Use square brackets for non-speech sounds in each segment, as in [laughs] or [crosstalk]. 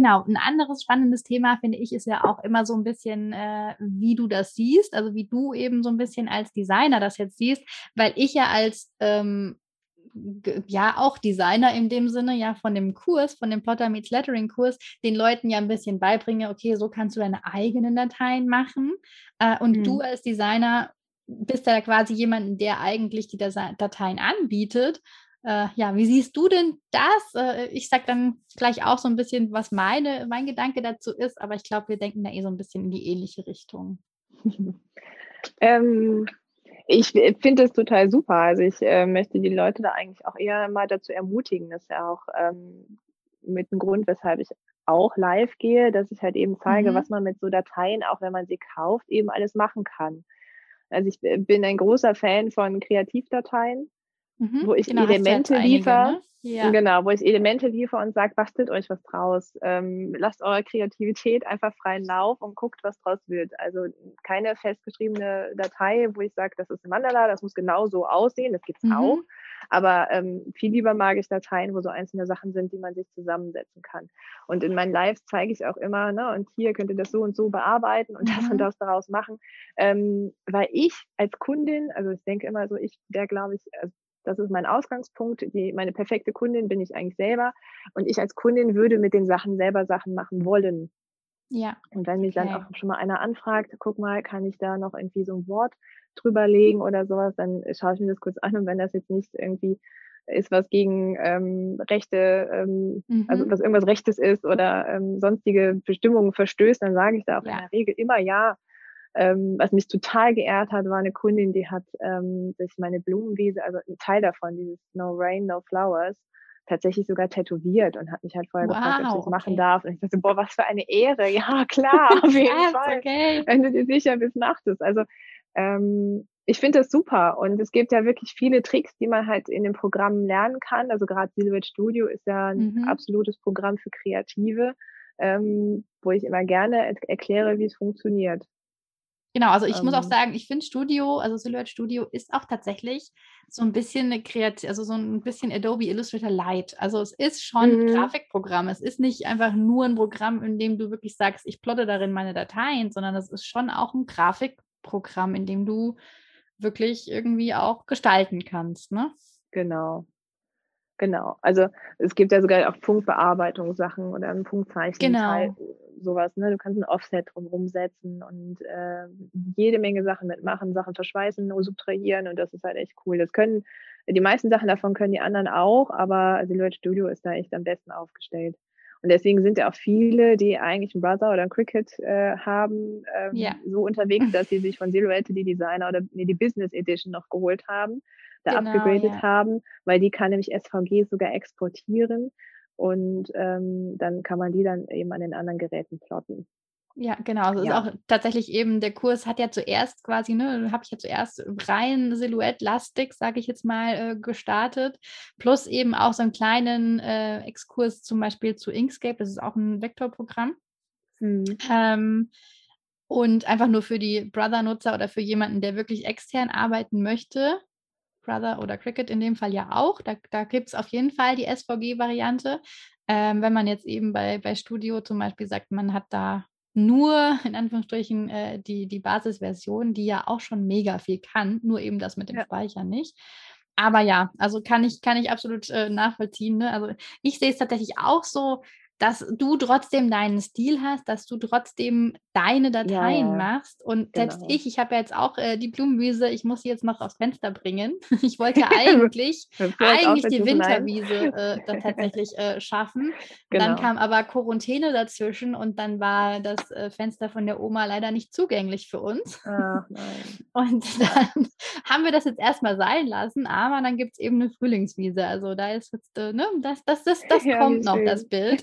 Genau, ein anderes spannendes Thema, finde ich, ist ja auch immer so ein bisschen, äh, wie du das siehst, also wie du eben so ein bisschen als Designer das jetzt siehst, weil ich ja als ähm, ja auch Designer in dem Sinne, ja von dem Kurs, von dem Plotter Meets Lettering Kurs, den Leuten ja ein bisschen beibringe, okay, so kannst du deine eigenen Dateien machen. Äh, und mhm. du als Designer bist ja quasi jemand, der eigentlich die Dateien anbietet. Äh, ja, wie siehst du denn das? Äh, ich sage dann gleich auch so ein bisschen, was meine, mein Gedanke dazu ist, aber ich glaube, wir denken da eh so ein bisschen in die ähnliche Richtung. [laughs] ähm, ich finde es total super. Also ich äh, möchte die Leute da eigentlich auch eher mal dazu ermutigen. Das ist ja auch ähm, mit dem Grund, weshalb ich auch live gehe, dass ich halt eben zeige, mhm. was man mit so Dateien, auch wenn man sie kauft, eben alles machen kann. Also ich bin ein großer Fan von Kreativdateien, mhm. wo ich genau, Elemente liefere. Ne? Ja. Genau, wo ich Elemente liefere und sage, bastelt euch was draus. Ähm, lasst eure Kreativität einfach freien Lauf und guckt, was draus wird. Also keine festgeschriebene Datei, wo ich sage, das ist ein Mandala, das muss genau so aussehen, das gibt's mhm. auch. Aber ähm, viel lieber mag ich Dateien, wo so einzelne Sachen sind, die man sich zusammensetzen kann. Und in meinen Lives zeige ich auch immer, ne, und hier könnt ihr das so und so bearbeiten und mhm. das und mhm. das daraus machen. Ähm, weil ich als Kundin, also ich denke immer so, ich, der glaube ich, also das ist mein Ausgangspunkt. Die, meine perfekte Kundin bin ich eigentlich selber. Und ich als Kundin würde mit den Sachen selber Sachen machen wollen. Ja. Und wenn mich okay. dann auch schon mal einer anfragt, guck mal, kann ich da noch irgendwie so ein Wort drüber legen oder sowas, dann schaue ich mir das kurz an. Und wenn das jetzt nicht irgendwie ist, was gegen ähm, Rechte, ähm, also mhm. also was irgendwas Rechtes ist oder ähm, sonstige Bestimmungen verstößt, dann sage ich da auch ja. in der Regel immer ja. Ähm, was mich total geehrt hat, war eine Kundin, die hat ähm, sich meine Blumenwiese, also ein Teil davon, dieses No Rain, No Flowers, tatsächlich sogar tätowiert und hat mich halt vorher wow, gefragt, ob ich das okay. machen darf. Und ich dachte, boah, was für eine Ehre. [laughs] Ja, klar, auf [laughs] jeden Fall. Okay. Wenn du dir sicher bist, mach das. Also ähm, ich finde das super und es gibt ja wirklich viele Tricks, die man halt in dem Programm lernen kann. Also gerade Silhouette Studio ist ja ein mhm. absolutes Programm für Kreative, ähm, wo ich immer gerne erkläre, wie es funktioniert. Genau, also ich ähm, muss auch ähm. sagen, ich finde Studio, also Silhouette Studio ist auch tatsächlich so ein bisschen eine Kreativ, also so ein bisschen Adobe Illustrator Light. Also es ist schon ein mhm. Grafikprogramm. Es ist nicht einfach nur ein Programm, in dem du wirklich sagst, ich plotte darin meine Dateien, sondern es ist schon auch ein Grafikprogramm, in dem du wirklich irgendwie auch gestalten kannst, ne? Genau. Genau. Also es gibt ja sogar auch Punktbearbeitungssachen oder ein Punktzeichen. Genau sowas, ne? Du kannst ein Offset drumherum setzen und äh, jede Menge Sachen mitmachen, Sachen verschweißen, subtrahieren und das ist halt echt cool. Das können, die meisten Sachen davon können die anderen auch, aber Silhouette Studio ist da echt am besten aufgestellt. Und deswegen sind ja auch viele, die eigentlich einen Brother oder einen Cricut äh, haben, ähm, ja. so unterwegs, [laughs] dass sie sich von Silhouette die Designer oder nee, die Business Edition noch geholt haben, da genau, abgegradet ja. haben, weil die kann nämlich SVG sogar exportieren und ähm, dann kann man die dann eben an den anderen Geräten plotten. Ja, genau. Also ja. ist auch tatsächlich eben, der Kurs hat ja zuerst quasi, ne, habe ich ja zuerst rein Silhouette-lastig, sage ich jetzt mal, äh, gestartet. Plus eben auch so einen kleinen äh, Exkurs zum Beispiel zu Inkscape, das ist auch ein Vektorprogramm. Mhm. Ähm, und einfach nur für die Brother-Nutzer oder für jemanden, der wirklich extern arbeiten möchte, Brother oder Cricket in dem Fall ja auch. Da, da gibt es auf jeden Fall die SVG-Variante. Ähm, wenn man jetzt eben bei, bei Studio zum Beispiel sagt, man hat da nur in Anführungsstrichen äh, die, die Basisversion, die ja auch schon mega viel kann, nur eben das mit dem ja. Speichern nicht. Aber ja, also kann ich, kann ich absolut äh, nachvollziehen. Ne? Also ich sehe es tatsächlich auch so, dass du trotzdem deinen Stil hast, dass du trotzdem deine Dateien ja, machst. Und genau. selbst ich, ich habe ja jetzt auch äh, die Blumenwiese, ich muss sie jetzt noch aufs Fenster bringen. [laughs] Ich [laughs] wollte eigentlich, eigentlich die Winterwiese äh, dann [laughs] tatsächlich äh, schaffen. Genau. Dann kam aber Quarantäne dazwischen und dann war das äh, Fenster von der Oma leider nicht zugänglich für uns. Ach, und dann haben wir das jetzt erstmal sein lassen, aber dann gibt es eben eine Frühlingswiese. Also da ist jetzt, äh, ne, das, das, das, das ja, kommt noch, schön. das Bild.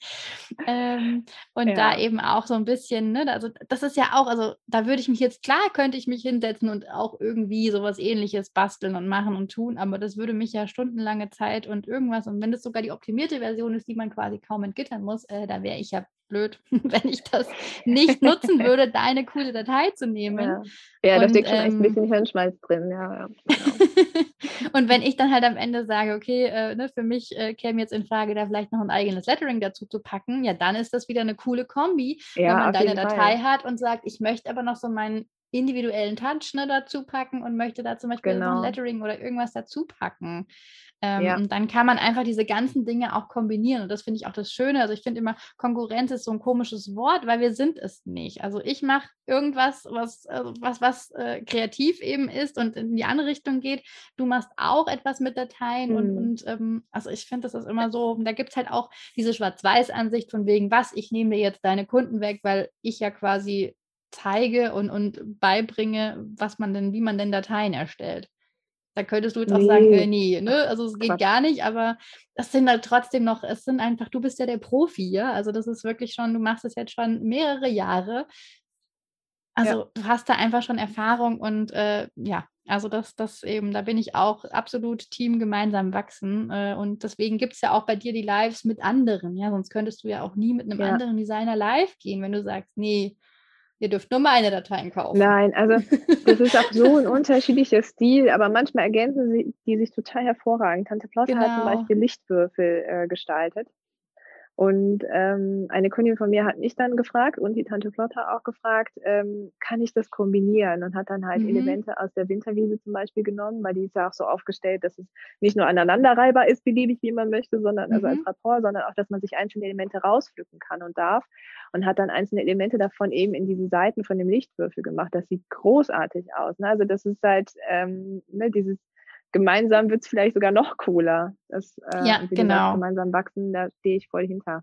[laughs] ähm, und ja. da eben auch so ein bisschen, ne, also das ist ja auch, also da würde ich mich jetzt, klar könnte ich mich hinsetzen und auch irgendwie sowas ähnliches basteln und machen und tun, aber das würde mich ja stundenlange Zeit und irgendwas, und wenn das sogar die optimierte Version ist, die man quasi kaum entgittern muss, äh, da wäre ich ja blöd, [laughs] wenn ich das nicht nutzen [laughs] würde, deine coole Datei zu nehmen. Ja, ja und, da steckt schon ähm, echt ein ähm, bisschen Hirnschmalz drin, ja. ja genau. und wenn ich dann halt am Ende sage, okay, äh, ne, für mich äh, käme jetzt in Frage, da vielleicht noch ein eigenes Lettering dazu zu packen, ja, dann ist das wieder eine coole Kombi, ja, wenn man deine Datei Fall. hat und sagt, ich möchte aber noch so meinen individuellen Touch ne, dazu packen und möchte da zum Beispiel genau. so ein genau. Lettering oder irgendwas dazu packen. Ähm, ja. Und dann kann man einfach diese ganzen Dinge auch kombinieren. Und das finde ich auch das Schöne. Also ich finde immer, Konkurrenz ist so ein komisches Wort, weil wir sind es nicht. Also ich mache irgendwas, was, also was, was äh, kreativ eben ist und in die andere Richtung geht. Du machst auch etwas mit Dateien mhm. und, und ähm, also ich finde, das ist immer so, da gibt es halt auch diese Schwarz-Weiß-Ansicht von wegen, was, ich nehme dir jetzt deine Kunden weg, weil ich ja quasi zeige und, und beibringe, was man denn, wie man denn Dateien erstellt. Da könntest du jetzt auch sagen, äh, nee, ne? Also es geht Quatsch. gar nicht, aber das sind halt trotzdem noch, es sind einfach, du bist ja der Profi, ja. Also das ist wirklich schon, du machst es jetzt schon mehrere Jahre. Also ja. du hast da einfach schon Erfahrung und äh, ja, also das, das eben, da bin ich auch absolut Team gemeinsam wachsen. Äh, und deswegen gibt es ja auch bei dir die Lives mit anderen, ja, sonst könntest du ja auch nie mit einem ja. anderen Designer live gehen, wenn du sagst, nee, Ihr dürft nur meine Dateien kaufen. Nein, also [laughs] das ist auch so ein unterschiedlicher Stil, aber manchmal ergänzen sie die sich total hervorragend. Tante Plotter genau. hat zum genau. Beispiel Lichtwürfel äh, gestaltet. Und ähm, eine Kundin von mir hat mich dann gefragt und die Tante Flotter auch gefragt, ähm, kann ich das kombinieren? Und hat dann halt mhm. Elemente aus der Winterwiese zum Beispiel genommen, weil die ist ja auch so aufgestellt, dass es nicht nur aneinanderreihbar ist, beliebig, wie man möchte, sondern also als mhm. Rapport, sondern auch, dass man sich einzelne Elemente rauspflücken kann und darf. Und hat dann einzelne Elemente davon eben in diese Seiten von dem Lichtwürfel gemacht. Das sieht großartig aus. Ne? Also das ist halt ähm, ne, dieses gemeinsam wird es vielleicht sogar noch cooler. Das, äh, ja, genau. gemeinsam wachsen, da stehe ich voll hinter.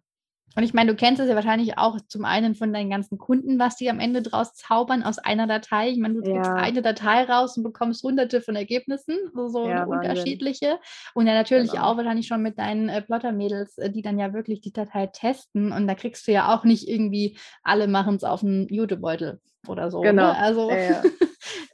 Und ich meine, du kennst es ja wahrscheinlich auch zum einen von deinen ganzen Kunden, was die am Ende draus zaubern aus einer Datei. Ich meine, du ja. eine Datei raus und bekommst hunderte von Ergebnissen, so, so ja, unterschiedliche. Und ja natürlich genau. auch wahrscheinlich schon mit deinen äh, Plotter-Mädels, äh, die dann ja wirklich die Datei testen. Und da kriegst du ja auch nicht irgendwie, alle machen es auf dem Jutebeutel oder so. Genau. Ne? Also ja,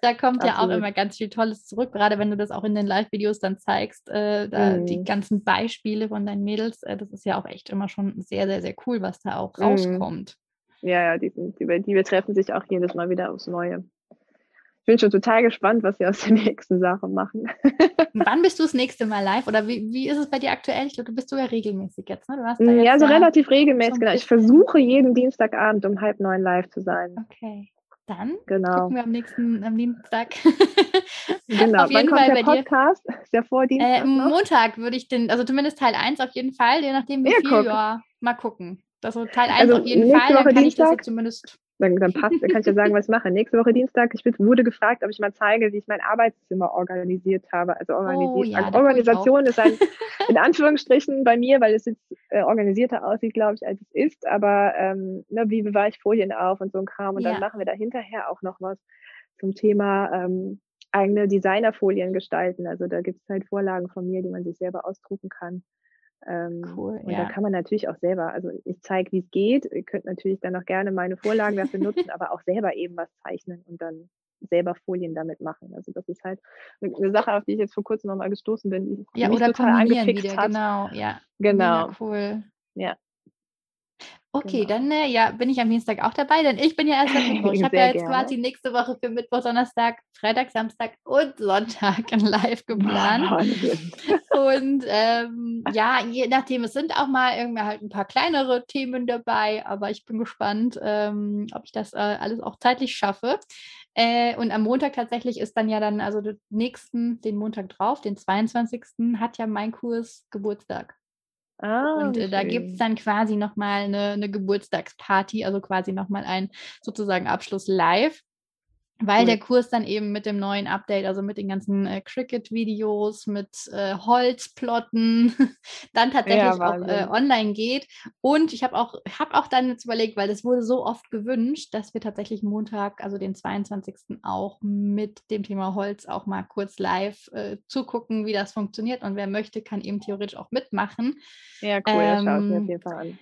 da kommt Absolut. ja auch immer ganz viel Tolles zurück, gerade wenn du das auch in den Live-Videos dann zeigst, äh, da mhm. die ganzen Beispiele von deinen Mädels, äh, das ist ja auch echt immer schon sehr, sehr, sehr cool, was da auch mhm. rauskommt. Ja, ja, die, sind, die, die betreffen sich auch jedes Mal wieder aufs Neue. Ich bin schon total gespannt, was sie aus der [laughs] nächsten Sache machen. Wann bist du das nächste Mal live? Oder wie, wie ist es bei dir aktuell? Ich glaube, du bist sogar regelmäßig jetzt, ne? Du jetzt ja, so relativ regelmäßig, genau. Ich versuche jeden Dienstagabend um halb neun live zu sein. Okay. Dann genau. gucken wir am nächsten am Dienstag. [laughs] genau, auf jeden Fall der Podcast? Ist der vor Dienstag? Äh, Montag würde ich den, also zumindest Teil 1 auf jeden Fall, je nachdem wie ja, viel, ja, mal gucken. Also Teil 1 also auf jeden Fall, dann kann Dienstag? ich das zumindest dann, dann passt, dann kann ich ja sagen, was ich mache. Nächste Woche Dienstag, ich wurde gefragt, ob ich mal zeige, wie ich mein Arbeitszimmer organisiert habe. Also, organisiert, oh, ja, also Organisation ist ein, [laughs] in Anführungsstrichen bei mir, weil es jetzt äh, organisierter aussieht, glaube ich, als es ist. Aber ähm, ne, wie bewahre ich Folien auf und so ein Kram. Und ja. dann machen wir da hinterher auch noch was zum Thema ähm, eigene Designerfolien gestalten. Also da gibt es halt Vorlagen von mir, die man sich selber ausdrucken kann. Ähm, cool, und ja. da kann man natürlich auch selber, also ich zeige, wie es geht. Ihr könnt natürlich dann auch gerne meine Vorlagen dafür nutzen, [laughs] aber auch selber eben was zeichnen und dann selber Folien damit machen. Also das ist halt eine Sache, auf die ich jetzt vor kurzem nochmal gestoßen bin, die ja, mich oder total angefixt wieder, hat. Genau, ja. Genau. Ja, cool. Ja. Okay, genau. dann äh, ja, bin ich am Dienstag auch dabei, denn ich bin ja erst am Mittwoch. [laughs] Ich habe ja jetzt gerne. quasi nächste Woche für Mittwoch, Donnerstag, Freitag, Samstag und Sonntag ein [laughs] Live geplant. und ähm, [laughs] ja, je nachdem, es sind auch mal irgendwie halt ein paar kleinere Themen dabei, aber ich bin gespannt, ähm, ob ich das äh, alles auch zeitlich schaffe. Äh, und am Montag tatsächlich ist dann ja dann, also den nächsten, den Montag drauf, den 22. hat ja mein Kurs Geburtstag. Ah, und äh, da gibt es dann quasi nochmal eine, eine Geburtstagsparty, also quasi nochmal ein sozusagen Abschluss live. Weil cool. der Kurs dann eben mit dem neuen Update, also mit den ganzen äh, Cricket-Videos, mit äh, Holzplotten, [laughs] dann tatsächlich ja, auch äh, online geht. Und ich habe auch, hab auch dann jetzt überlegt, weil das wurde so oft gewünscht, dass wir tatsächlich Montag, also den 22. auch mit dem Thema Holz auch mal kurz live äh, zugucken, wie das funktioniert. Und wer möchte, kann eben theoretisch auch mitmachen. Ja, cool, ähm, das schaue ich mir auf jeden Fall an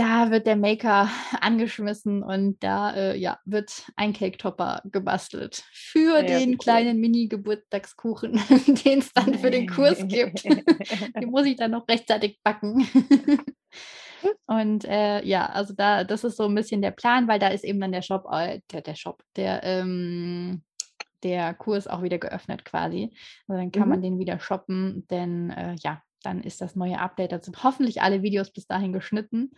da wird der Maker [laughs] angeschmissen und da äh, ja, wird ein Cake-Topper gebastelt für ja, den kleinen Mini-Geburtstagskuchen, [laughs] den es dann für den Kurs gibt. [laughs] den muss ich dann noch rechtzeitig backen. Und äh, ja, also da, das ist so ein bisschen der Plan, weil da ist eben dann der Shop, äh, der, der Shop, der, ähm, der Kurs auch wieder geöffnet quasi. Also dann kann mhm. man den wieder shoppen, denn äh, ja, dann ist das neue Update. Da sind hoffentlich alle Videos bis dahin geschnitten.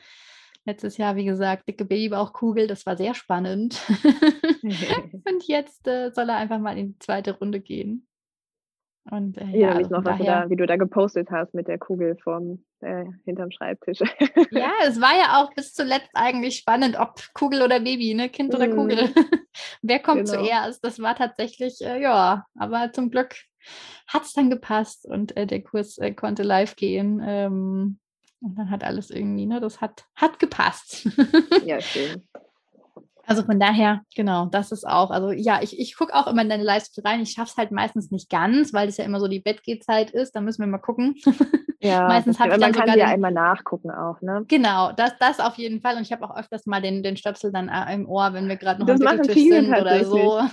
Letztes Jahr, wie gesagt, dicke Babybauchkugel, das war sehr spannend. [laughs] [laughs] und jetzt äh, soll er einfach mal in die zweite Runde gehen. Und äh, ja, also noch, was du da, wie du da gepostet hast mit der Kugel vom äh, hinterm Schreibtisch. [laughs] ja, es war ja auch bis zuletzt eigentlich spannend, ob Kugel oder Baby, ne, Kind oder Kugel. Mhm. Wer kommt genau. zuerst? Das war tatsächlich, äh, ja, aber zum Glück hat es dann gepasst und äh, der Kurs äh, konnte live gehen. Ähm, und dann hat alles irgendwie, ne, das hat, hat gepasst. [laughs] ja, schön. Also von daher, genau, das ist auch, also ja, ich, ich gucke auch immer in deine Leistung rein. Ich schaffe es halt meistens nicht ganz, weil es ja immer so die Bettgehzeit ist. Da müssen wir mal gucken. [laughs] Ja, meistens habe ich dann man kann ja einmal nachgucken auch, ne? Genau, das, das auf jeden Fall. Und ich habe auch öfters mal den, den Stöpsel dann äh, im Ohr, wenn wir gerade noch das am Tisch sind oder so. [laughs]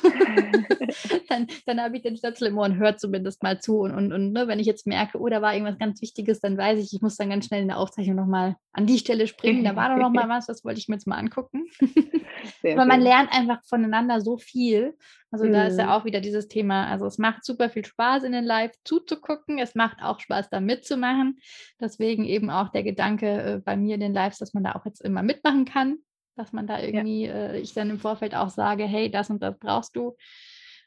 [laughs] dann dann habe ich den Stöpsel im Ohr und höre zumindest mal zu. Und, und, und ne, wenn ich jetzt merke, oh, da war irgendwas ganz Wichtiges, dann weiß ich, ich muss dann ganz schnell in der Aufzeichnung nochmal an die Stelle springen. Da war doch noch mal [laughs] was, das wollte ich mir jetzt mal angucken. [laughs] Aber man lernt einfach voneinander so viel. Also mhm. da ist ja mhm. auch wieder dieses Thema, also es macht super viel Spaß in den Live zuzugucken, es macht auch Spaß da mitzumachen. Deswegen eben auch der Gedanke äh, bei mir in den Lives, dass man da auch jetzt immer mitmachen kann, dass man da irgendwie, ja. äh, ich dann im Vorfeld auch sage, hey, das und das brauchst du.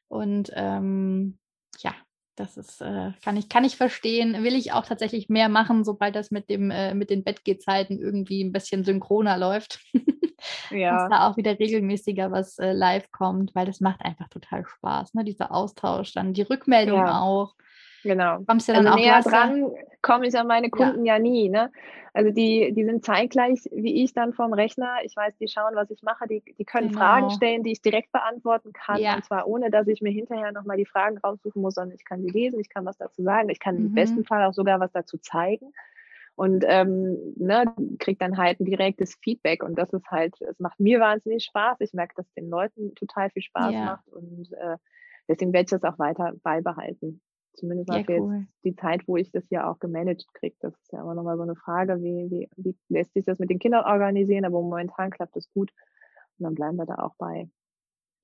Und ähm, ja, das ist, äh, kann, ich, kann ich verstehen. Will ich auch tatsächlich mehr machen, sobald das mit, dem, äh, mit den Bettgehzeiten irgendwie ein bisschen synchroner läuft. [laughs] ja. Dass da auch wieder regelmäßiger was äh, live kommt, weil das macht einfach total Spaß, ne? Dieser Austausch, dann die Rückmeldung ja. auch. Genau. Kommst du dann also auch näher dran komme ich an meine Kunden ja, ja nie. Ne? Also die, die sind zeitgleich wie ich dann vorm Rechner. Ich weiß, die schauen, was ich mache. Die, die können genau. Fragen stellen, die ich direkt beantworten kann. Ja. Und zwar ohne, dass ich mir hinterher nochmal die Fragen raussuchen muss, sondern ich kann sie lesen, ich kann was dazu sagen. Ich kann mhm. im besten Fall auch sogar was dazu zeigen und ähm, ne, kriegt dann halt ein direktes Feedback und das ist halt, es macht mir wahnsinnig Spaß. Ich merke, dass es den Leuten total viel Spaß ja. macht und äh, deswegen werde ich das auch weiter beibehalten. Zumindest ja, cool. jetzt die Zeit, wo ich das ja auch gemanagt kriege. Das ist ja immer nochmal so eine Frage, wie, wie, wie lässt sich das mit den Kindern organisieren, aber momentan klappt das gut und dann bleiben wir da auch bei.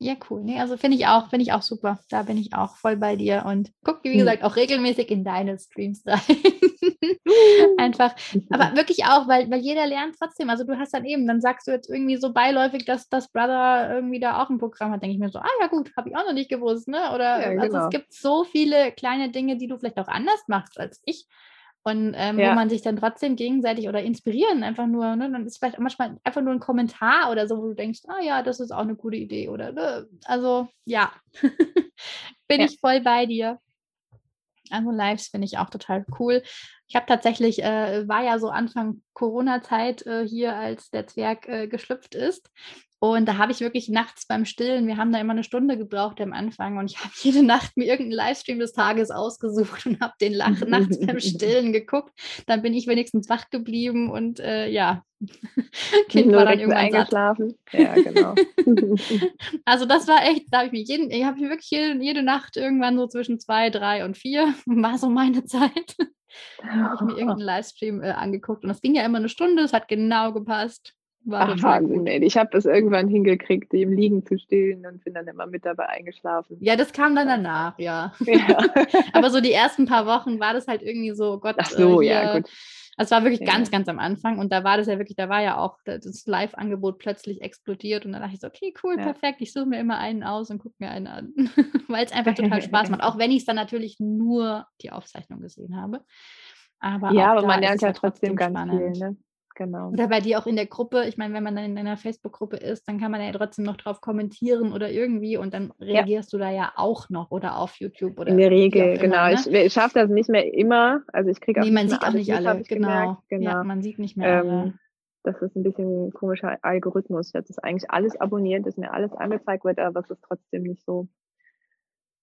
Ja, cool. Nee, also finde ich auch, finde ich auch super. Da bin ich auch voll bei dir und gucke, wie hm. gesagt, auch regelmäßig in deine Streams rein. [laughs] Einfach, aber [laughs] wirklich auch, weil, weil jeder lernt trotzdem. Also du hast dann eben, dann sagst du jetzt irgendwie so beiläufig, dass das Brother irgendwie da auch ein Programm hat, denke ich mir so, ah ja gut, habe ich auch noch nicht gewusst, ne? Oder ja, genau. also es genau. gibt so viele kleine Dinge, die du vielleicht auch anders machst als ich. Und ähm, ja. wo man sich dann trotzdem gegenseitig oder inspirieren, einfach nur, ne, dann ist vielleicht manchmal einfach nur ein Kommentar oder so, wo du denkst, ah ja, das ist auch eine gute Idee oder ne? also ja, [laughs] bin ja. ich voll bei dir. Also Lives finde ich auch total cool. Ich habe tatsächlich, äh, war ja so Anfang Corona-Zeit äh, hier, als der Zwerg äh, geschlüpft ist. Und da habe ich wirklich nachts beim Stillen, wir haben da immer eine Stunde gebraucht am Anfang und ich habe [laughs] jede Nacht mir irgendeinen Livestream des Tages ausgesucht und habe den Lach nachts beim [laughs] Stillen geguckt. Dann bin ich wenigstens wach geblieben und äh, ja, [laughs] kind war dann irgendwann eingeschlafen. Satt. Ja, genau. also das war echt, da habe ich mich jeden, ich habe wirklich jede, jede Nacht irgendwann so zwischen zwei, drei und vier war so meine Zeit. habe ich mir irgendeinen Livestream äh, angeguckt und das ging ja immer eine Stunde, es hat genau gepasst. War Ach, Wahnsinn, ey. Ich habe das irgendwann hingekriegt, die im Liegen zu stillen und bin dann immer mit dabei eingeschlafen. Ja, das kam dann danach, ja. ja. [laughs] Aber so die ersten paar Wochen war das halt irgendwie so, oh Gott. Ach so, äh, ja, gut. Also es war wirklich ja. ganz, ganz am Anfang und da war das ja wirklich, da war ja auch das Live-Angebot plötzlich explodiert und dann dachte ich so, okay, cool, ja. perfekt, ich suche mir immer einen aus und gucke mir einen an, [laughs] weil es einfach total Spaß macht, auch wenn ich es dann natürlich nur die Aufzeichnung gesehen habe. Aber ja, aber man lernt ja trotzdem, trotzdem ganz spannend. viel, ne? Genau. Oder bei dir auch in der Gruppe. Ich meine, wenn man dann in einer Facebook-Gruppe ist, dann kann man ja trotzdem noch drauf kommentieren oder irgendwie und dann reagierst ja. du da ja auch noch oder auf YouTube oder. In der Regel, genau. Immer, ne? Ich, ich schaffe das nicht mehr immer. Also ich kriege auch nee, man sieht auch nicht alle. Genau. genau. Ja, man sieht nicht mehr ähm, alle. Das ist ein bisschen ein komischer Algorithmus. Das ist eigentlich alles abonniert, dass mir alles angezeigt wird, aber es ist trotzdem nicht so.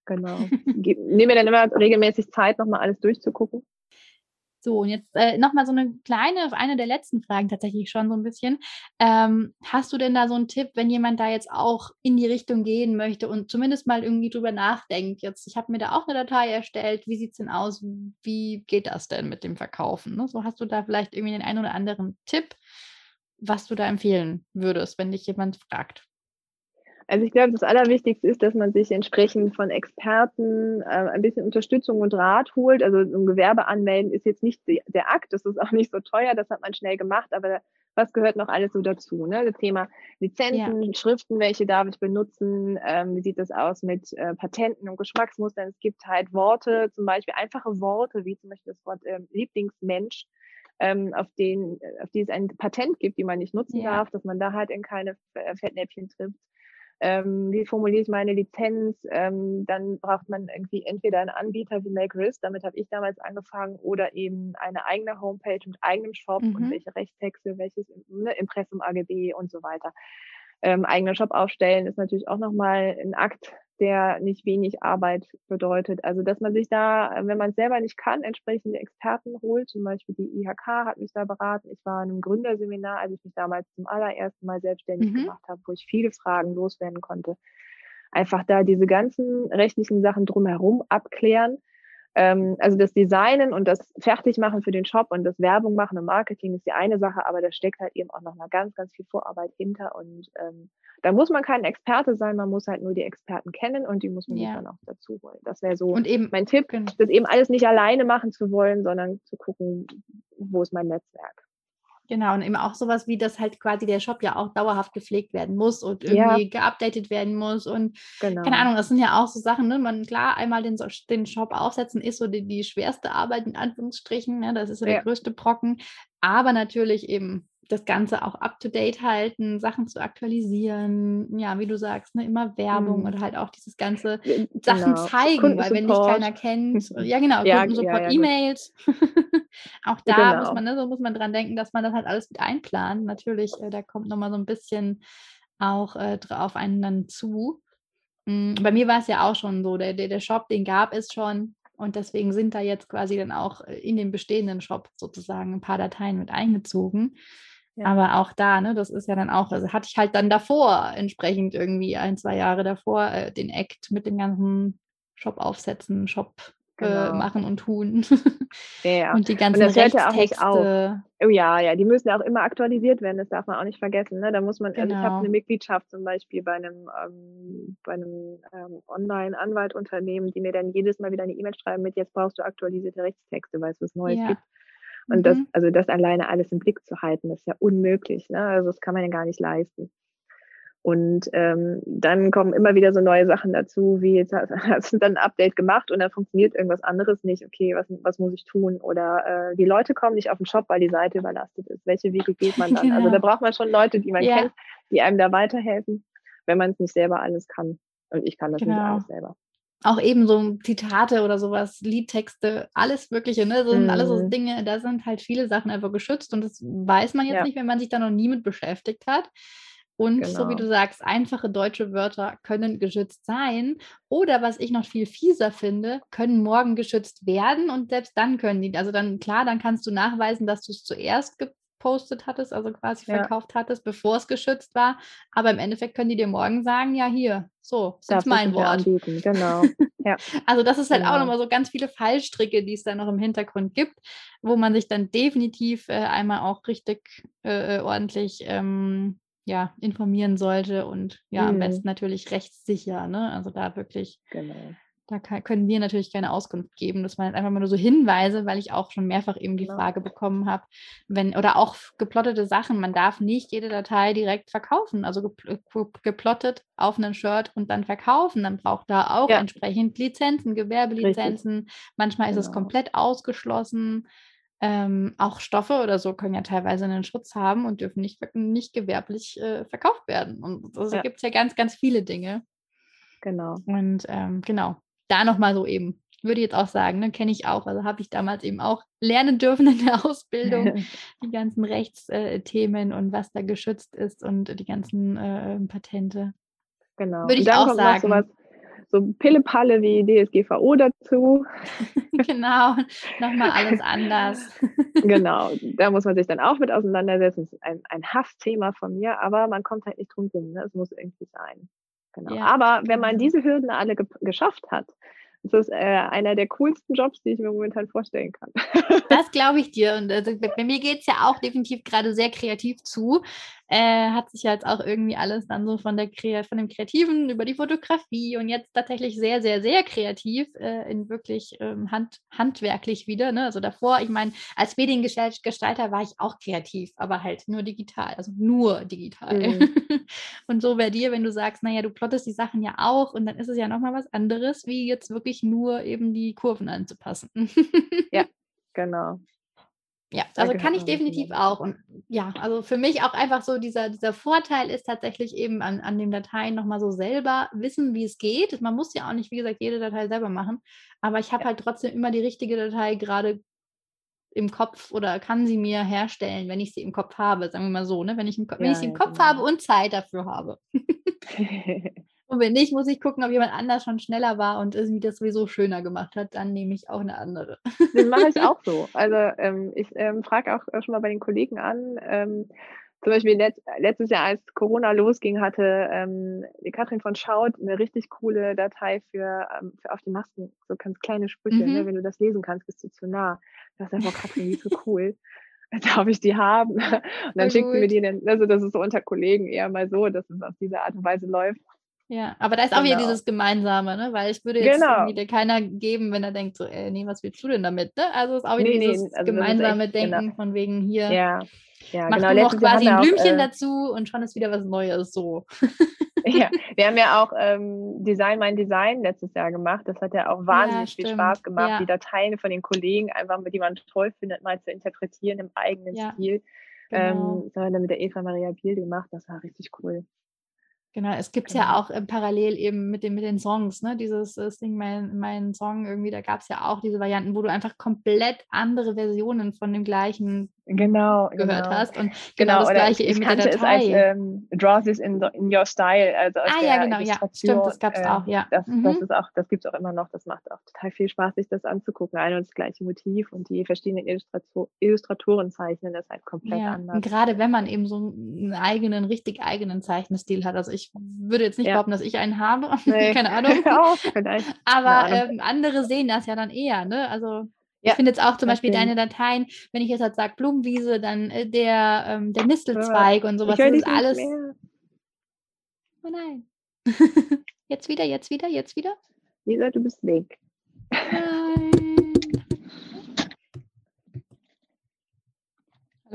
Genau. [laughs] Nehme mir dann immer regelmäßig Zeit, nochmal alles durchzugucken. So, und jetzt äh, nochmal so eine kleine, eine der letzten Fragen tatsächlich schon so ein bisschen. Ähm, hast du denn da so einen Tipp, wenn jemand da jetzt auch in die Richtung gehen möchte und zumindest mal irgendwie drüber nachdenkt? Jetzt, ich habe mir da auch eine Datei erstellt. Wie sieht es denn aus? Wie geht das denn mit dem Verkaufen? Ne? So hast du da vielleicht irgendwie den einen oder anderen Tipp, was du da empfehlen würdest, wenn dich jemand fragt? Also ich glaube, das Allerwichtigste ist, dass man sich entsprechend von Experten äh, ein bisschen Unterstützung und Rat holt. Also ein Gewerbe anmelden ist jetzt nicht die, der Akt, das ist auch nicht so teuer, das hat man schnell gemacht, aber was gehört noch alles so dazu? Ne? Das Thema Lizenzen, ja. Schriften, welche darf ich benutzen? Ähm, wie sieht das aus mit äh, Patenten und Geschmacksmustern? Es gibt halt Worte, zum Beispiel einfache Worte, wie zum Beispiel das Wort ähm, Lieblingsmensch. Ähm, auf, den, auf die es ein Patent gibt, die man nicht nutzen ja. darf, dass man da halt in keine Fettnäpfchen trifft ähm, wie formuliere ich meine Lizenz, ähm, dann braucht man irgendwie entweder einen Anbieter wie MakeRisk, damit habe ich damals angefangen, oder eben eine eigene Homepage mit eigenem Shop mhm. und welche Rechtstexte, welches ne, Impressum AGB und so weiter. Ähm, eigener Shop aufstellen ist natürlich auch nochmal ein Akt der nicht wenig Arbeit bedeutet. Also dass man sich da, wenn man es selber nicht kann, entsprechende Experten holt. Zum Beispiel die IHK hat mich da beraten. Ich war in einem Gründerseminar, als ich mich damals zum allerersten Mal selbstständig mhm. gemacht habe, wo ich viele Fragen loswerden konnte. Einfach da diese ganzen rechtlichen Sachen drumherum abklären ähm, also das Designen und das Fertigmachen für den Shop und das Werbung machen und Marketing ist die eine Sache, aber da steckt halt eben auch noch mal ganz, ganz viel Vorarbeit hinter und ähm, da muss man kein Experte sein, man muss halt nur die Experten kennen und die muss man ja. sich dann auch dazu holen. Das wäre so und eben, mein Tipp, das eben alles nicht alleine machen zu wollen, sondern zu gucken, wo ist mein Netzwerk. Genau, und eben auch sowas wie, dass halt quasi der Shop ja auch dauerhaft gepflegt werden muss und irgendwie ja. geupdatet werden muss. Und genau. keine Ahnung, das sind ja auch so Sachen, ne? Man klar, einmal den, den Shop aufsetzen ist so die, die schwerste Arbeit in Anführungsstrichen, ne? Das ist so ja. der größte Brocken. Aber natürlich eben das Ganze auch up-to-date halten, Sachen zu aktualisieren, ja, wie du sagst, ne, immer Werbung mhm. und halt auch dieses ganze genau. Sachen zeigen, weil wenn dich keiner kennt, [laughs] ja genau, ja, Kundensupport, ja, ja, E-Mails, [laughs] auch da genau. muss man, ne, so muss man dran denken, dass man das halt alles mit einplant. Natürlich, äh, da kommt nochmal so ein bisschen auch äh, auf einen dann zu. Mhm. Bei mir war es ja auch schon so, der, der, der Shop, den gab es schon, und deswegen sind da jetzt quasi dann auch äh, in den bestehenden Shop sozusagen ein paar Dateien mit eingezogen. Ja. Aber auch da, ne, das ist ja dann auch, also hatte ich halt dann davor, entsprechend irgendwie ein, zwei Jahre davor, äh, den Act mit dem ganzen Shop aufsetzen, Shop äh, genau. äh, machen und tun. Ja, und die ganzen und Rechtstexte. Oh ja, ja, die müssen ja auch immer aktualisiert werden, das darf man auch nicht vergessen. Ne? Da muss man, genau. ich habe genau. eine Mitgliedschaft zum Beispiel bei einem, ähm, bei einem ähm, Online-Anwaltunternehmen, die mir dann jedes Mal wieder eine E-Mail schreiben mit, jetzt brauchst du aktualisierte Rechtstexte, weil es was Neues ja. gibt. Und mhm. das, also das alleine alles im Blick zu halten, ist ja unmöglich. Ne? Also das kann man ja gar nicht leisten. Und ähm, dann kommen immer wieder so neue Sachen dazu, wie jetzt [laughs] hast du dann ein Update gemacht und dann funktioniert irgendwas anderes nicht. Okay, was, was muss ich tun? Oder äh, die Leute kommen nicht auf den Shop, weil die Seite überlastet ist. Welche Wege geht man dann? Genau. Also da braucht man schon Leute, die man ja. kennt, die einem da weiterhelfen, wenn man es nicht selber alles kann. Und ich kann das genau. nicht alles selber auch eben so Zitate oder sowas, Liedtexte, alles Mögliche, ne? Das sind mm. alles so mhm. Dinge, da sind halt viele Sachen einfach geschützt und das weiß man jetzt ja. nicht, wenn man sich da noch nie mit beschäftigt hat. Und genau. so wie genau. du sagst, einfache deutsche Wörter können geschützt sein. Oder was ich noch viel fieser finde, können morgen geschützt werden und selbst dann können die. Also dann, klar, dann kannst du nachweisen, dass du es zuerst gepostet hattest, also quasi ja. verkauft hattest, bevor es geschützt war. Aber im Endeffekt können die dir morgen sagen, ja, hier, so, das ist mein Wort. Anbieten. Genau. Ja. [laughs] also das ist halt genau. auch nochmal so ganz viele Fallstricke, die es da noch im Hintergrund gibt, wo man sich dann definitiv äh, einmal auch richtig äh, äh ordentlich ähm, ja, informieren sollte und ja, mhm. am besten natürlich rechtssicher, ne? Also da wirklich, genau. Da kann, können wir natürlich keine Auskunft geben. Das waren einfach mal nur so Hinweise, weil ich auch schon mehrfach eben die genau. Frage bekommen habe, wenn, oder auch geplottete Sachen, man darf nicht jede Datei direkt verkaufen, also geplottet auf einem Shirt und dann verkaufen. Dann braucht da auch ja. entsprechend Lizenzen, Gewerbelizenzen. Richtig. Manchmal ist genau. es komplett ausgeschlossen. Ähm, auch Stoffe oder so können ja teilweise einen Schutz haben und dürfen nicht, nicht gewerblich äh, verkauft werden. Und also ja. gibt es ja ganz, ganz viele Dinge. Genau. Und ähm, genau, da nochmal so eben, würde ich jetzt auch sagen, ne, kenne ich auch. Also habe ich damals eben auch lernen dürfen in der Ausbildung, [laughs] die ganzen Rechtsthemen und was da geschützt ist und die ganzen äh, Patente. Genau. Würde ich auch sagen so Pille-Palle wie DSGVO dazu. [laughs] genau, nochmal alles anders. [laughs] genau, da muss man sich dann auch mit auseinandersetzen. Das ist ein, ein Hassthema von mir, aber man kommt halt nicht drum rum. Ne? Es muss irgendwie sein. Genau. Ja. Aber wenn man diese Hürden alle ge geschafft hat, das ist äh, einer der coolsten Jobs, die ich mir momentan vorstellen kann. [laughs] das glaube ich dir. Und also, bei mir geht es ja auch definitiv gerade sehr kreativ zu äh, hat sich ja jetzt auch irgendwie alles dann so von, der von dem Kreativen über die Fotografie und jetzt tatsächlich sehr, sehr, sehr kreativ äh, in wirklich ähm, hand, handwerklich wieder. Ne? Also davor, ich meine, als Mediengestalter war ich auch kreativ, aber halt nur digital, also nur digital. Mhm. [laughs] und so bei dir, wenn du sagst, naja, du plottest die Sachen ja auch und dann ist es ja nochmal was anderes, wie jetzt wirklich nur eben die Kurven anzupassen. ja, [laughs] genau. Ja, also kann ich definitiv auch. Und ja, also für mich auch einfach so dieser, dieser Vorteil ist tatsächlich eben an, an den Dateien nochmal so selber wissen, wie es geht. Man muss ja auch nicht, wie gesagt, jede Datei selber machen, aber ich habe ja. halt trotzdem immer die richtige Datei gerade im Kopf oder kann sie mir herstellen, wenn ich sie im Kopf habe, sagen wir mal so, ne? wenn, ich, im, wenn ich sie im Kopf genau. habe und Zeit dafür habe. [laughs] [laughs] Und wenn nicht, muss ich gucken, ob jemand anders schon schneller war und irgendwie das sowieso schöner gemacht hat. Dann nehme ich auch eine andere. Das mache ich auch [laughs] so. Also ähm, ich ähm, frage auch schon mal bei den Kollegen an. Ähm, zum Beispiel let letztes Jahr, als Corona losging, hatte ähm, die Katrin von Schaut eine richtig coole Datei für, ähm, für auf die Masken, so ganz kleine Sprüche, ne? mhm. ne? wenn du das lesen kannst, bist du zu nah. Da ist einfach, Katrin, die ist so cool. [laughs] darf ich die haben? [laughs] Und dann schickt sie mir die dann, also das ist so unter Kollegen eher mal so, dass es auf diese Art und Weise läuft. Ja, aber da ist auch wieder genau. dieses Gemeinsame, ne? Weil ich würde jetzt genau. irgendwie keiner geben, wenn er denkt, so, ey, nee, was willst du denn damit? Ne? Also ist auch wieder nee, dieses nee, also gemeinsame echt, Denken genau. von wegen hier. Ja, ja mach genau. du noch quasi ein Blümchen auch, äh, dazu und schon ist wieder was Neues so. ja, [laughs] wir haben ja auch ähm, Design mein Design letztes Jahr gemacht. Das hat ja auch wahnsinnig ja, viel Spaß gemacht, ja. die Dateien von den Kollegen einfach, die man toll findet, mal zu interpretieren im eigenen ja, Stil. Genau. Ähm, das haben wir dann mit der Eva Maria Biel gemacht. Das war richtig cool. Genau, es gibt genau. ja auch äh, parallel eben mit, dem, mit den Songs, ne? Dieses äh, Sing mein, mein Song irgendwie, da gab es ja auch diese Varianten, wo du einfach komplett andere Versionen von dem gleichen genau, gehört genau. hast. Und genau, genau das gleiche eben mit der Datei. Es als, ähm, Draw this in, in your style. Also ah ja, genau, ja. Stimmt, das gab es äh, auch, ja. Das, mhm. das ist auch, das gibt es auch immer noch. Das macht auch total viel Spaß, sich das anzugucken. Ein und das gleiche Motiv und die verschiedenen Illustrator Illustratoren zeichnen das halt komplett ja. anders. Und gerade wenn man eben so einen eigenen, richtig eigenen Zeichenstil hat. Also ich würde jetzt nicht ja. behaupten, dass ich einen habe. [laughs] Nee. Keine [laughs] Ahnung. auch, vielleicht. [laughs] Aber ähm, andere sehen das ja dann eher, ne? Also ja, ich finde jetzt auch zum Beispiel deine Dateien, wenn ich jetzt halt sage Blumenwiese, dann äh, der, ähm, der Nistelzweig und sowas, das ist alles. Mehr. Oh nein. jetzt wieder, jetzt wieder, jetzt wieder. Lisa, du bist weg. Nein.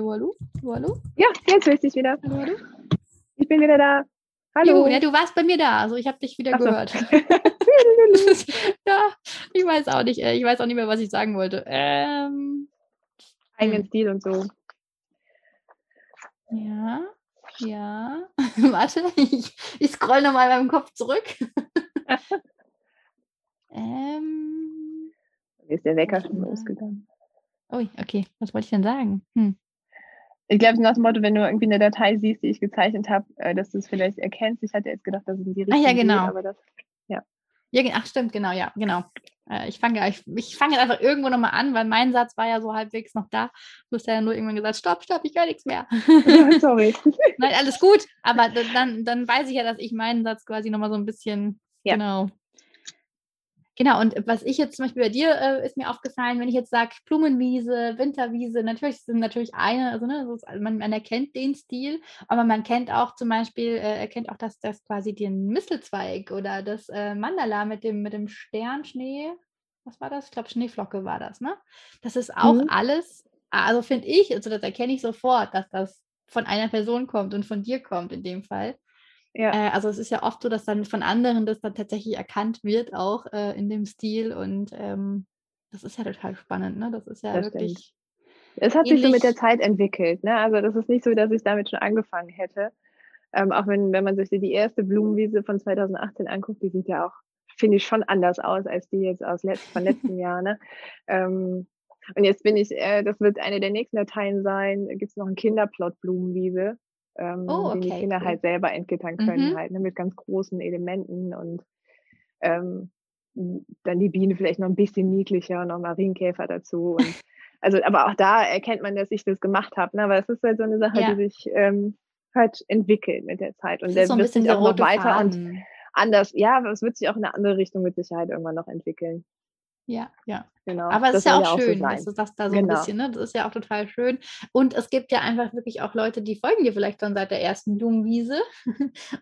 Hallo, hallo? Hallo, hallo? Ja, jetzt höre ich dich wieder. Hallo, hallo? Ich bin wieder da. Hallo. Jo, ja, du warst bei mir da, also ich habe dich wieder so. gehört. [laughs] [laughs] ja, ich weiß auch nicht, äh, ich weiß auch nicht mehr, was ich sagen wollte. Ähm, Eigenen hm. Stil und so. Ja, ja. [laughs] Warte, ich, ich scroll nochmal in meinem Kopf zurück. ähm, ist der Wecker schon losgegangen. Ui, okay. Was wollte ich denn sagen? Hm. Ich glaube, nach dem Motto, wenn du irgendwie eine Datei siehst, die ich gezeichnet habe, äh, dass du es vielleicht erkennst. Ich hatte jetzt gedacht, das sind die richtigen. Ah ja, genau. aber das, ja. Ja, ach stimmt, genau, ja, genau. Äh, ich fange ich, ich fang jetzt einfach irgendwo nochmal an, weil mein Satz war ja so halbwegs noch da. Du hast ja nur irgendwann gesagt, stopp, stopp, ich höre nichts mehr. Ja, [laughs] sorry. [laughs] Nein, alles gut, aber dann, dann weiß ich ja, dass ich meinen Satz quasi nochmal so ein bisschen, ja. genau, Genau, und was ich jetzt zum Beispiel bei dir äh, ist mir aufgefallen, wenn ich jetzt sage Blumenwiese, Winterwiese, natürlich sind natürlich eine, also, ne, ist, man, man, erkennt den Stil, aber man kennt auch zum Beispiel, äh, erkennt auch, dass das quasi den Mistelzweig oder das äh, Mandala mit dem, mit dem Sternschnee, was war das? Ich glaube, Schneeflocke war das, ne? Das ist auch mhm. alles, also finde ich, also das erkenne ich sofort, dass das von einer Person kommt und von dir kommt in dem Fall. Ja. Äh, also es ist ja oft so, dass dann von anderen das dann tatsächlich erkannt wird, auch äh, in dem Stil. Und ähm, das ist ja total spannend, ne? Das ist ja das wirklich. Stimmt. Es hat sich so mit der Zeit entwickelt, ne? Also das ist nicht so, dass ich damit schon angefangen hätte. Ähm, auch wenn, wenn man sich die erste Blumenwiese von 2018 anguckt, die sieht ja auch, finde ich, schon anders aus als die jetzt aus letzt, von letzten Jahr. Ne? Ähm, und jetzt bin ich, äh, das wird eine der nächsten Dateien sein, gibt es noch einen Kinderplot Blumenwiese ähm, oh, okay, die Kinder cool. halt selber entgittern können, mhm. halt ne, mit ganz großen Elementen und ähm, dann die Biene vielleicht noch ein bisschen niedlicher, noch Marienkäfer dazu. Und, [laughs] also, aber auch da erkennt man, dass ich das gemacht habe. Ne? Aber es ist halt so eine Sache, ja. die sich ähm, halt entwickelt mit der Zeit. Und der so wird sich auch noch weiter Faden. und anders, ja, es wird sich auch in eine andere Richtung mit Sicherheit irgendwann noch entwickeln. Ja, ja. Genau. Aber es ist ja auch schön, so dass du das da so genau. ein bisschen, ne? Das ist ja auch total schön. Und es gibt ja einfach wirklich auch Leute, die folgen dir vielleicht schon seit der ersten Blumenwiese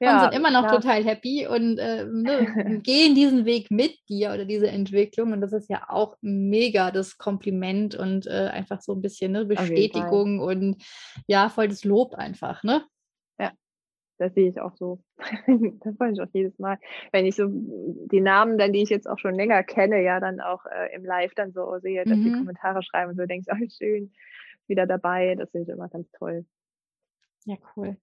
ja, [laughs] und sind immer noch klar. total happy und äh, ne, [laughs] gehen diesen Weg mit dir oder diese Entwicklung. Und das ist ja auch mega das Kompliment und äh, einfach so ein bisschen ne, Bestätigung und ja, voll das Lob einfach, ne? Das sehe ich auch so. [laughs] das freue ich auch jedes Mal. Wenn ich so die Namen dann, die ich jetzt auch schon länger kenne, ja, dann auch äh, im Live dann so sehe, dass mhm. die Kommentare schreiben und so, denkst, oh, schön, wieder dabei. Das finde ich immer ganz toll. Ja, cool.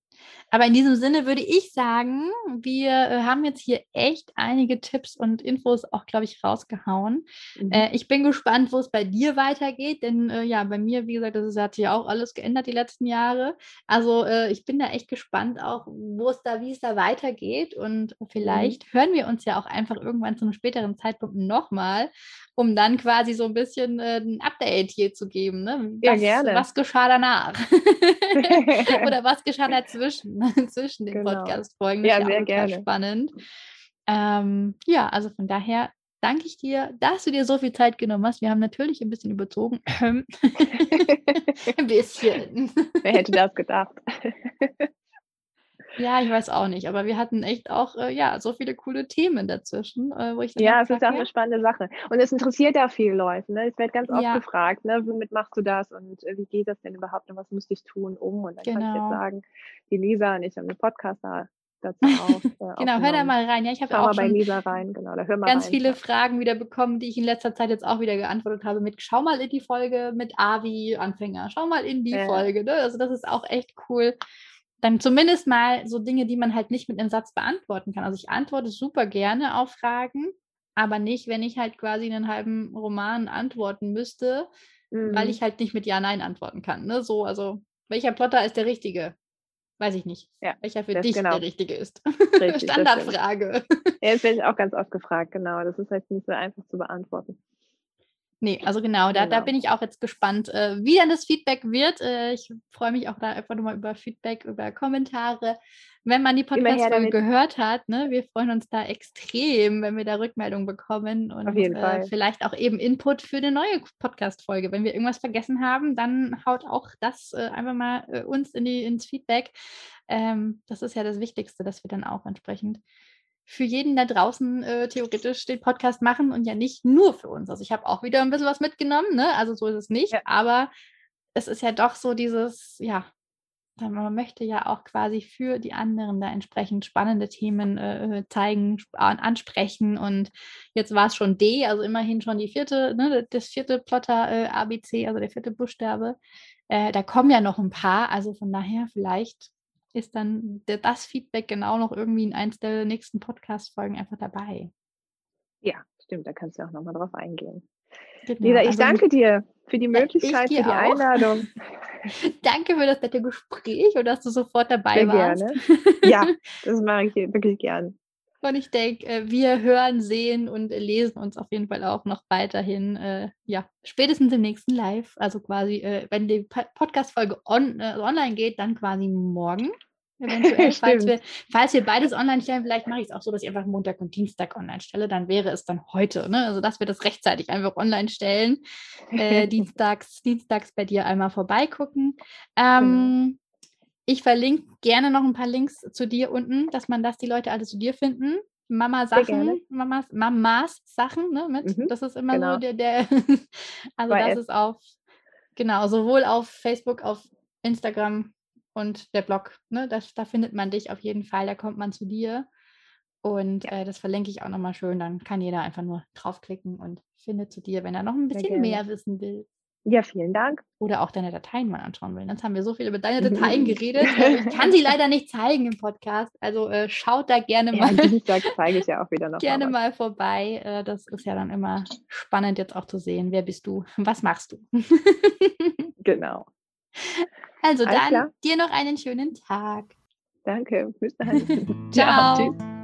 Aber in diesem Sinne würde ich sagen, wir äh, haben jetzt hier echt einige Tipps und Infos auch, glaube ich, rausgehauen. Mhm. Äh, ich bin gespannt, wo es bei dir weitergeht, denn äh, ja, bei mir, wie gesagt, das ist, hat sich ja auch alles geändert die letzten Jahre. Also äh, ich bin da echt gespannt auch, wo es da, wie es da weitergeht und mhm. vielleicht mhm. hören wir uns ja auch einfach irgendwann zu einem späteren Zeitpunkt nochmal um dann quasi so ein bisschen äh, ein Update hier zu geben. Ne? Was, ja, gerne. Was geschah danach? [laughs] Oder was geschah dazwischen, [laughs] zwischen den genau. Podcast-Folgen? Ja, sehr gerne. Spannend. Ähm, ja, also von daher danke ich dir, dass du dir so viel Zeit genommen hast. Wir haben natürlich ein bisschen überzogen. [laughs] ein [laughs] bisschen. Wer hätte das gedacht? Ja, ich weiß auch nicht, aber wir hatten echt auch äh, ja so viele coole Themen dazwischen, äh, wo ich Ja, es ist auch eine spannende Sache. Und es interessiert ja viele Leute. Ne? Es wird ganz oft ja. gefragt, ne? womit machst du das und äh, wie geht das denn überhaupt und was musste ich tun, um? Und dann genau. kann ich jetzt genau. sagen, die Lisa und ich haben einen Podcast da dazu auch. [laughs] Äh, genau, hör da mal rein. Ja, ich habe auch mal bei Lisa rein, genau. Da hör mal ganz rein. viele Fragen wieder bekommen, die ich in letzter Zeit jetzt auch wieder geantwortet habe mit schau mal in die Folge mit Avi Anfänger, schau mal in die ja. Folge. Ne? Also das ist auch echt cool dann zumindest mal so Dinge, die man halt nicht mit einem Satz beantworten kann. Also ich antworte super gerne auf Fragen, aber nicht, wenn ich halt quasi einen halben Roman antworten müsste, mhm. weil ich halt nicht mit Ja, Nein antworten kann. Ne? So, also welcher Plotter ist der richtige? Weiß ich nicht. Ja, welcher für dich genau. der richtige ist. [laughs] Richtig, Standardfrage. Ja, das werde ich auch ganz oft gefragt, genau. Das ist halt nicht so einfach zu beantworten. Nee, also genau, da, genau. da bin ich auch jetzt gespannt, äh, wie dann das Feedback wird. Äh, ich freue mich auch da einfach nochmal über Feedback, über Kommentare. Wenn man die Podcast-Folge gehört hat, ne, wir freuen uns da extrem, wenn wir da Rückmeldungen bekommen und äh, vielleicht auch eben Input für eine neue Podcast-Folge. Wenn wir irgendwas vergessen haben, dann haut auch das äh, einfach mal äh, uns in die, ins Feedback. Ähm, das ist ja das Wichtigste, dass wir dann auch entsprechend für jeden da draußen äh, theoretisch den Podcast machen und ja nicht nur für uns. Also ich habe auch wieder ein bisschen was mitgenommen, ne? Also so ist es nicht, ja. aber es ist ja doch so dieses, ja, man möchte ja auch quasi für die anderen da entsprechend spannende Themen äh, zeigen, ansprechen. Und jetzt war es schon D, also immerhin schon die vierte, ne, das vierte Plotter äh, ABC, also der vierte Buchstabe. Äh, da kommen ja noch ein paar, also von daher vielleicht ist dann das Feedback genau noch irgendwie in eins der nächsten Podcast-Folgen einfach dabei. Ja, stimmt, da kannst du auch nochmal drauf eingehen. Genau, Lisa, ich also, danke dir für die Möglichkeit, für die auch. Einladung. [laughs] danke für das nette Gespräch und dass du sofort dabei Sehr warst. Gerne. [laughs] Ja, das mache ich wirklich gern. Und ich denke, äh, wir hören, sehen und lesen uns auf jeden Fall auch noch weiterhin, äh, ja, spätestens im nächsten Live. Also quasi, äh, wenn die Podcast-Folge on, äh, online geht, dann quasi morgen. Eventuell, [laughs] falls wir, falls wir beides online stellen, vielleicht mache ich es auch so, dass ich einfach Montag und Dienstag online stelle, dann wäre es dann heute. Ne? Also, dass wir das rechtzeitig einfach online stellen. Äh, [laughs] dienstags, dienstags bei dir einmal vorbeigucken. Ähm, genau. Ich verlinke gerne noch ein paar Links zu dir unten, dass man das die Leute alle zu dir finden. Mama Sachen, Mamas, Mamas Sachen, ne, mit. Mhm, das ist immer genau. so der, der [laughs] also Bei das F. ist auf, genau, sowohl auf Facebook, auf Instagram und der Blog, ne, das, da findet man dich auf jeden Fall, da kommt man zu dir. Und äh, das verlinke ich auch nochmal schön, dann kann jeder einfach nur draufklicken und findet zu dir, wenn er noch ein bisschen mehr wissen will. Ja, vielen Dank. Oder auch deine Dateien mal anschauen will. Jetzt haben wir so viel über deine Dateien [laughs] geredet. Ich kann sie leider nicht zeigen im Podcast. Also äh, schaut da gerne mal. [laughs] Ja, Dienstag zeige ich ja auch wieder noch. Gerne mal, mal vorbei. Äh, das ist ja dann immer spannend jetzt auch zu sehen. Wer bist du? Was machst du? [laughs] genau. Also Alles dann klar. dir noch einen schönen Tag. Danke. Bis dann. [laughs] Ciao. Ciao. Tschüss.